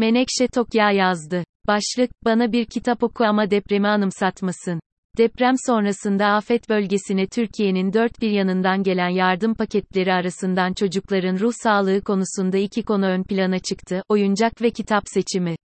Menekşe Tokya yazdı. Başlık, bana bir kitap oku ama depremi anımsatmasın. Deprem sonrasında afet bölgesine Türkiye'nin dört bir yanından gelen yardım paketleri arasından çocukların ruh sağlığı konusunda iki konu ön plana çıktı, oyuncak ve kitap seçimi.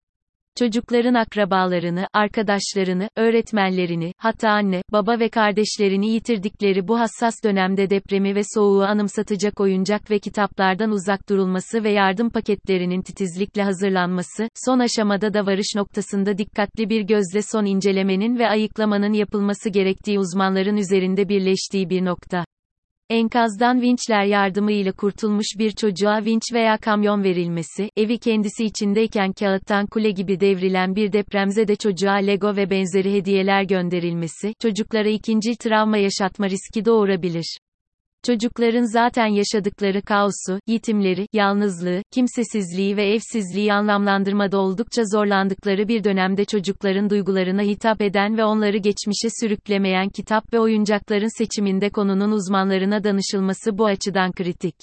Çocukların akrabalarını, arkadaşlarını, öğretmenlerini, hatta anne, baba ve kardeşlerini yitirdikleri bu hassas dönemde depremi ve soğuğu anımsatacak oyuncak ve kitaplardan uzak durulması ve yardım paketlerinin titizlikle hazırlanması, son aşamada da varış noktasında dikkatli bir gözle son incelemenin ve ayıklamanın yapılması gerektiği uzmanların üzerinde birleştiği bir nokta. Enkazdan vinçler yardımıyla kurtulmuş bir çocuğa vinç veya kamyon verilmesi, evi kendisi içindeyken kağıttan kule gibi devrilen bir depremzede çocuğa Lego ve benzeri hediyeler gönderilmesi, çocuklara ikinci travma yaşatma riski doğurabilir. Çocukların zaten yaşadıkları kaosu, yetimleri, yalnızlığı, kimsesizliği ve evsizliği anlamlandırmada oldukça zorlandıkları bir dönemde çocukların duygularına hitap eden ve onları geçmişe sürüklemeyen kitap ve oyuncakların seçiminde konunun uzmanlarına danışılması bu açıdan kritik.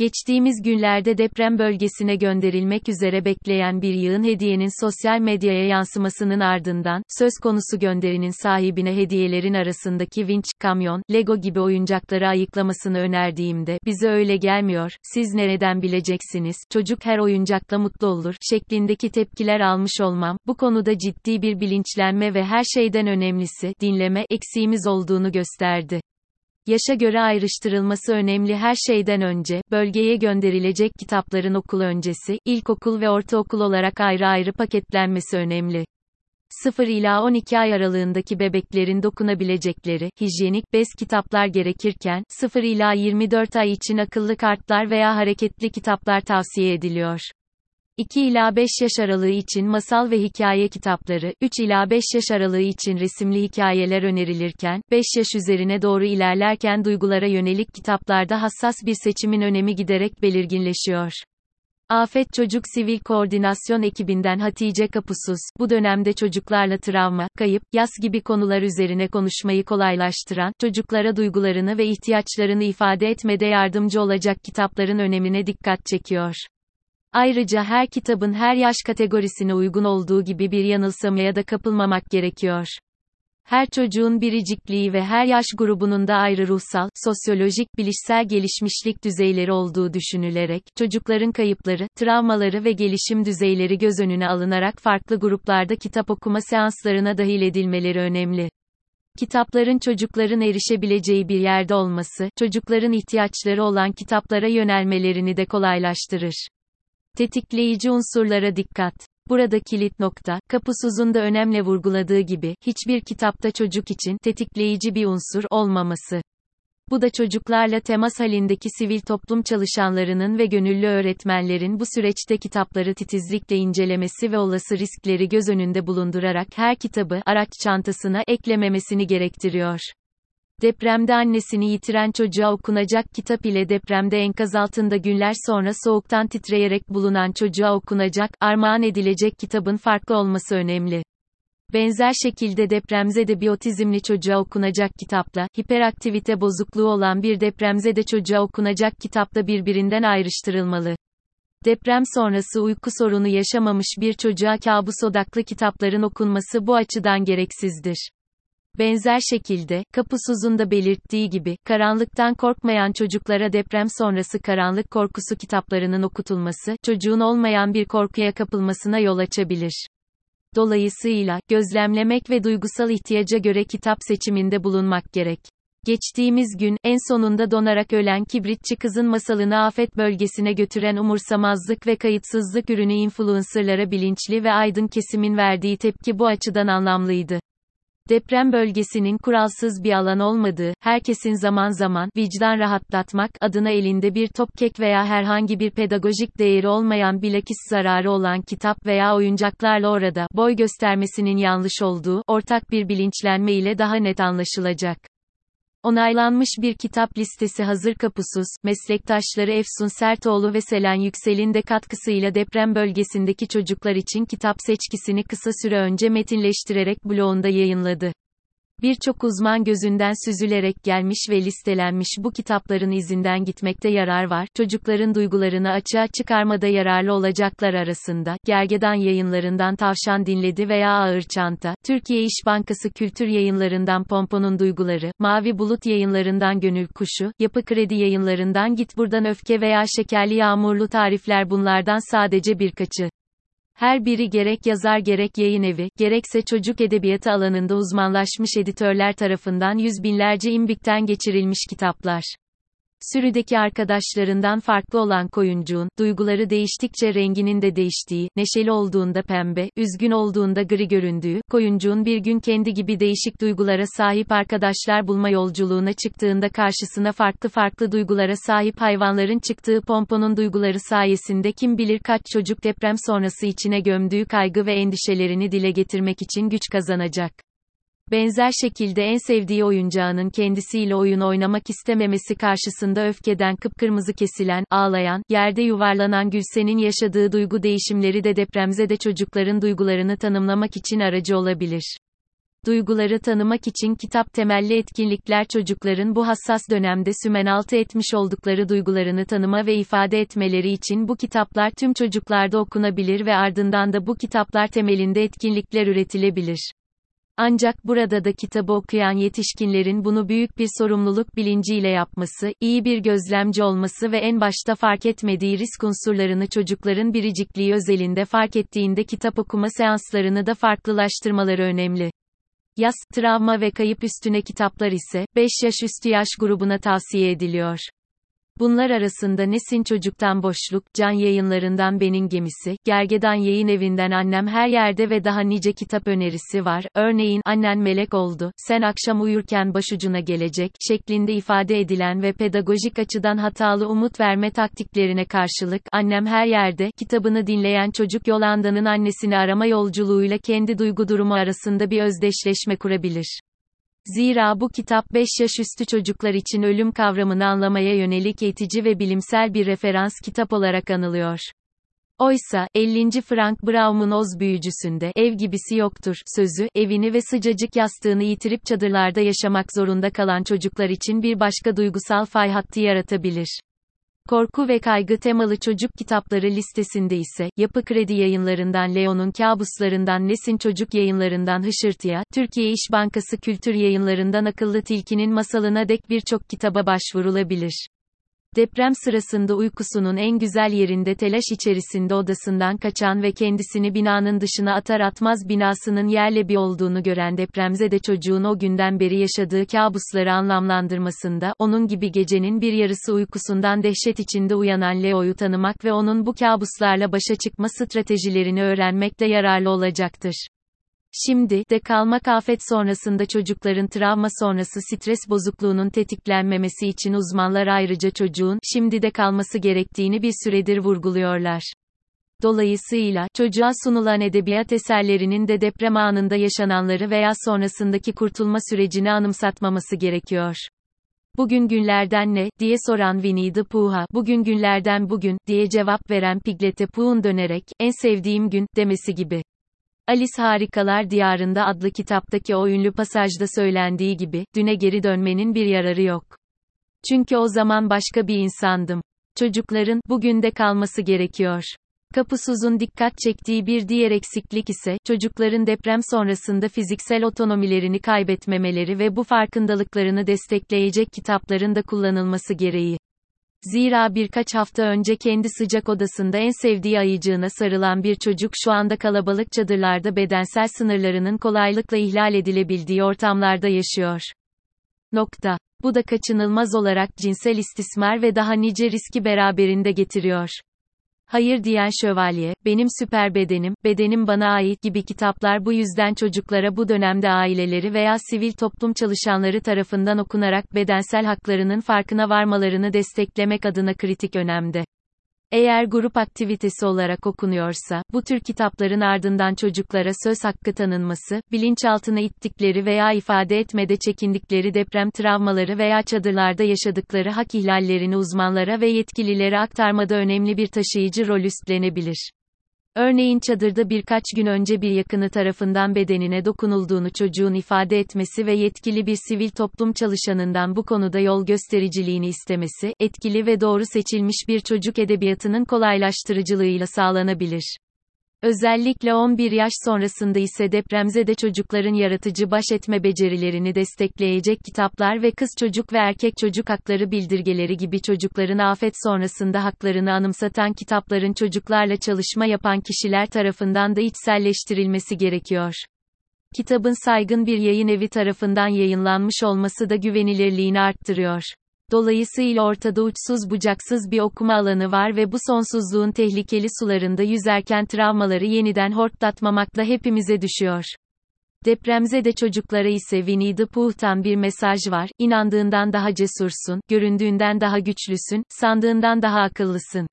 Geçtiğimiz günlerde deprem bölgesine gönderilmek üzere bekleyen bir yığın hediyenin sosyal medyaya yansımasının ardından, söz konusu gönderinin sahibine hediyelerin arasındaki vinç, kamyon, Lego gibi oyuncakları ayıklamasını önerdiğimde, bize öyle gelmiyor, siz nereden bileceksiniz, çocuk her oyuncakla mutlu olur, şeklindeki tepkiler almış olmam, bu konuda ciddi bir bilinçlenme ve her şeyden önemlisi, dinleme, eksiğimiz olduğunu gösterdi. Yaşa göre ayrıştırılması önemli her şeyden önce, bölgeye gönderilecek kitapların okul öncesi, ilkokul ve ortaokul olarak ayrı ayrı paketlenmesi önemli. 0 ila 12 ay aralığındaki bebeklerin dokunabilecekleri, hijyenik, bez kitaplar gerekirken, 0 ila 24 ay için akıllı kartlar veya hareketli kitaplar tavsiye ediliyor. 2 ila 5 yaş aralığı için masal ve hikaye kitapları, 3 ila 5 yaş aralığı için resimli hikayeler önerilirken, 5 yaş üzerine doğru ilerlerken duygulara yönelik kitaplarda hassas bir seçimin önemi giderek belirginleşiyor. Afet Çocuk Sivil Koordinasyon ekibinden Hatice Kapusuz, bu dönemde çocuklarla travma, kayıp, yas gibi konular üzerine konuşmayı kolaylaştıran, çocuklara duygularını ve ihtiyaçlarını ifade etmede yardımcı olacak kitapların önemine dikkat çekiyor. Ayrıca her kitabın her yaş kategorisine uygun olduğu gibi bir yanılsamaya da kapılmamak gerekiyor. Her çocuğun biricikliği ve her yaş grubunun da ayrı ruhsal, sosyolojik, bilişsel gelişmişlik düzeyleri olduğu düşünülerek, çocukların kayıpları, travmaları ve gelişim düzeyleri göz önüne alınarak farklı gruplarda kitap okuma seanslarına dahil edilmeleri önemli. Kitapların çocukların erişebileceği bir yerde olması, çocukların ihtiyaçları olan kitaplara yönelmelerini de kolaylaştırır. Tetikleyici unsurlara dikkat. Burada kilit nokta, Kapusuz'un da önemli vurguladığı gibi, hiçbir kitapta çocuk için tetikleyici bir unsur olmaması. Bu da çocuklarla temas halindeki sivil toplum çalışanlarının ve gönüllü öğretmenlerin bu süreçte kitapları titizlikle incelemesi ve olası riskleri göz önünde bulundurarak her kitabı araç çantasına eklememesini gerektiriyor. Depremde annesini yitiren çocuğa okunacak kitap ile depremde enkaz altında günler sonra soğuktan titreyerek bulunan çocuğa okunacak, armağan edilecek kitabın farklı olması önemli. Benzer şekilde depremzede bir otizmli çocuğa okunacak kitapla, hiperaktivite bozukluğu olan bir depremzede çocuğa okunacak kitapta birbirinden ayrıştırılmalı. Deprem sonrası uyku sorunu yaşamamış bir çocuğa kabus odaklı kitapların okunması bu açıdan gereksizdir. Benzer şekilde, Kapusuz'un da belirttiği gibi, karanlıktan korkmayan çocuklara deprem sonrası karanlık korkusu kitaplarının okutulması, çocuğun olmayan bir korkuya kapılmasına yol açabilir. Dolayısıyla, gözlemlemek ve duygusal ihtiyaca göre kitap seçiminde bulunmak gerek. Geçtiğimiz gün, en sonunda donarak ölen kibritçi kızın masalını afet bölgesine götüren umursamazlık ve kayıtsızlık ürünü influencerlara bilinçli ve aydın kesimin verdiği tepki bu açıdan anlamlıydı. Deprem bölgesinin kuralsız bir alan olmadığı, herkesin zaman zaman vicdan rahatlatmak adına elinde bir top kek veya herhangi bir pedagojik değeri olmayan bilakis zararı olan kitap veya oyuncaklarla orada boy göstermesinin yanlış olduğu ortak bir bilinçlenme ile daha net anlaşılacak. Onaylanmış bir kitap listesi hazır kapusuz, meslektaşları Efsun Sertoğlu ve Selen Yüksel'in de katkısıyla deprem bölgesindeki çocuklar için kitap seçkisini kısa süre önce metinleştirerek blogunda yayınladı. Birçok uzman gözünden süzülerek gelmiş ve listelenmiş bu kitapların izinden gitmekte yarar var. Çocukların duygularını açığa çıkarmada yararlı olacaklar arasında, Gergedan yayınlarından Tavşan Dinledi veya Ağır Çanta, Türkiye İş Bankası Kültür Yayınlarından Pompon'un Duyguları, Mavi Bulut yayınlarından Gönül Kuşu, Yapı Kredi yayınlarından Git Buradan Öfke veya Şekerli Yağmurlu Tarifler bunlardan sadece birkaçı. Her biri gerek yazar gerek yayın evi, gerekse çocuk edebiyatı alanında uzmanlaşmış editörler tarafından yüz binlerce imbikten geçirilmiş kitaplar. Sürüdeki arkadaşlarından farklı olan koyuncuğun, duyguları değiştikçe renginin de değiştiği, neşeli olduğunda pembe, üzgün olduğunda gri göründüğü, koyuncuğun bir gün kendi gibi değişik duygulara sahip arkadaşlar bulma yolculuğuna çıktığında karşısına farklı farklı duygulara sahip hayvanların çıktığı pomponun duyguları sayesinde kim bilir kaç çocuk deprem sonrası içine gömdüğü kaygı ve endişelerini dile getirmek için güç kazanacak. Benzer şekilde en sevdiği oyuncağının kendisiyle oyun oynamak istememesi karşısında öfkeden kıpkırmızı kesilen, ağlayan, yerde yuvarlanan Gülsen'in yaşadığı duygu değişimleri de depremzede çocukların duygularını tanımlamak için aracı olabilir. Duyguları tanımak için kitap temelli etkinlikler çocukların bu hassas dönemde sümenaltı etmiş oldukları duygularını tanıma ve ifade etmeleri için bu kitaplar tüm çocuklarda okunabilir ve ardından da bu kitaplar temelinde etkinlikler üretilebilir. Ancak burada da kitabı okuyan yetişkinlerin bunu büyük bir sorumluluk bilinciyle yapması, iyi bir gözlemci olması ve en başta fark etmediği risk unsurlarını çocukların biricikliği özelinde fark ettiğinde kitap okuma seanslarını da farklılaştırmaları önemli. Yaz, travma ve kayıp üstüne kitaplar ise 5 yaş üstü yaş grubuna tavsiye ediliyor. Bunlar arasında Nesin Çocuktan Boşluk, Can Yayınlarından Benim Gemisi, Gergedan Yayın Evinden Annem Her Yerde ve daha nice kitap önerisi var. Örneğin, Annen Melek Oldu, Sen Akşam Uyurken Başucuna Gelecek, şeklinde ifade edilen ve pedagojik açıdan hatalı umut verme taktiklerine karşılık, Annem Her Yerde, kitabını dinleyen çocuk Yolanda'nın annesini arama yolculuğuyla kendi duygu durumu arasında bir özdeşleşme kurabilir. Zira bu kitap 5 yaş üstü çocuklar için ölüm kavramını anlamaya yönelik eğitici ve bilimsel bir referans kitap olarak anılıyor. Oysa, 50. Frank Braum'un Oz büyücüsünde, ev gibisi yoktur, sözü, evini ve sıcacık yastığını yitirip çadırlarda yaşamak zorunda kalan çocuklar için bir başka duygusal fay hattı yaratabilir. Korku ve kaygı temalı çocuk kitapları listesinde ise, Yapı Kredi yayınlarından Leon'un Kabuslarından Nesin Çocuk yayınlarından Hışırtıya, Türkiye İş Bankası Kültür yayınlarından Akıllı Tilkinin masalına dek birçok kitaba başvurulabilir. Deprem sırasında uykusunun en güzel yerinde telaş içerisinde odasından kaçan ve kendisini binanın dışına atar atmaz binasının yerle bir olduğunu gören depremzede çocuğun o günden beri yaşadığı kabusları anlamlandırmasında, onun gibi gecenin bir yarısı uykusundan dehşet içinde uyanan Leo'yu tanımak ve onun bu kabuslarla başa çıkma stratejilerini öğrenmekte yararlı olacaktır. Şimdi de kalmak afet sonrasında çocukların travma sonrası stres bozukluğunun tetiklenmemesi için uzmanlar ayrıca çocuğun şimdi de kalması gerektiğini bir süredir vurguluyorlar. Dolayısıyla, çocuğa sunulan edebiyat eserlerinin de deprem anında yaşananları veya sonrasındaki kurtulma sürecini anımsatmaması gerekiyor. Bugün günlerden ne, diye soran Winnie the Pooh'a, bugün günlerden bugün, diye cevap veren Piglet'e Pooh'un dönerek, en sevdiğim gün, demesi gibi. Alice Harikalar Diyarında adlı kitaptaki o ünlü pasajda söylendiği gibi, düne geri dönmenin bir yararı yok. Çünkü o zaman başka bir insandım. Çocukların, bugün de kalması gerekiyor. Kapusuz'un dikkat çektiği bir diğer eksiklik ise, çocukların deprem sonrasında fiziksel otonomilerini kaybetmemeleri ve bu farkındalıklarını destekleyecek kitapların da kullanılması gereği. Zira birkaç hafta önce kendi sıcak odasında en sevdiği ayıcığına sarılan bir çocuk şu anda kalabalık çadırlarda bedensel sınırlarının kolaylıkla ihlal edilebildiği ortamlarda yaşıyor. Nokta. Bu da kaçınılmaz olarak cinsel istismar ve daha nice riski beraberinde getiriyor. Hayır diyen şövalye, benim süper bedenim, bedenim bana ait gibi kitaplar bu yüzden çocuklara bu dönemde aileleri veya sivil toplum çalışanları tarafından okunarak bedensel haklarının farkına varmalarını desteklemek adına kritik önemde. Eğer grup aktivitesi olarak okunuyorsa, bu tür kitapların ardından çocuklara söz hakkı tanınması, bilinçaltına ittikleri veya ifade etmede çekindikleri deprem travmaları veya çadırlarda yaşadıkları hak ihlallerini uzmanlara ve yetkililere aktarmada önemli bir taşıyıcı rol üstlenebilir. Örneğin çadırda birkaç gün önce bir yakını tarafından bedenine dokunulduğunu çocuğun ifade etmesi ve yetkili bir sivil toplum çalışanından bu konuda yol göstericiliğini istemesi, etkili ve doğru seçilmiş bir çocuk edebiyatının kolaylaştırıcılığıyla sağlanabilir. Özellikle 11 yaş sonrasında ise depremzede çocukların yaratıcı baş etme becerilerini destekleyecek kitaplar ve kız çocuk ve erkek çocuk hakları bildirgeleri gibi çocukların afet sonrasında haklarını anımsatan kitapların çocuklarla çalışma yapan kişiler tarafından da içselleştirilmesi gerekiyor. Kitabın saygın bir yayın evi tarafından yayınlanmış olması da güvenilirliğini arttırıyor. Dolayısıyla ortada uçsuz bucaksız bir okuma alanı var ve bu sonsuzluğun tehlikeli sularında yüzerken travmaları yeniden hortlatmamakla hepimize düşüyor. Depremze de çocuklara ise Winnie the Pooh'tan bir mesaj var, inandığından daha cesursun, göründüğünden daha güçlüsün, sandığından daha akıllısın.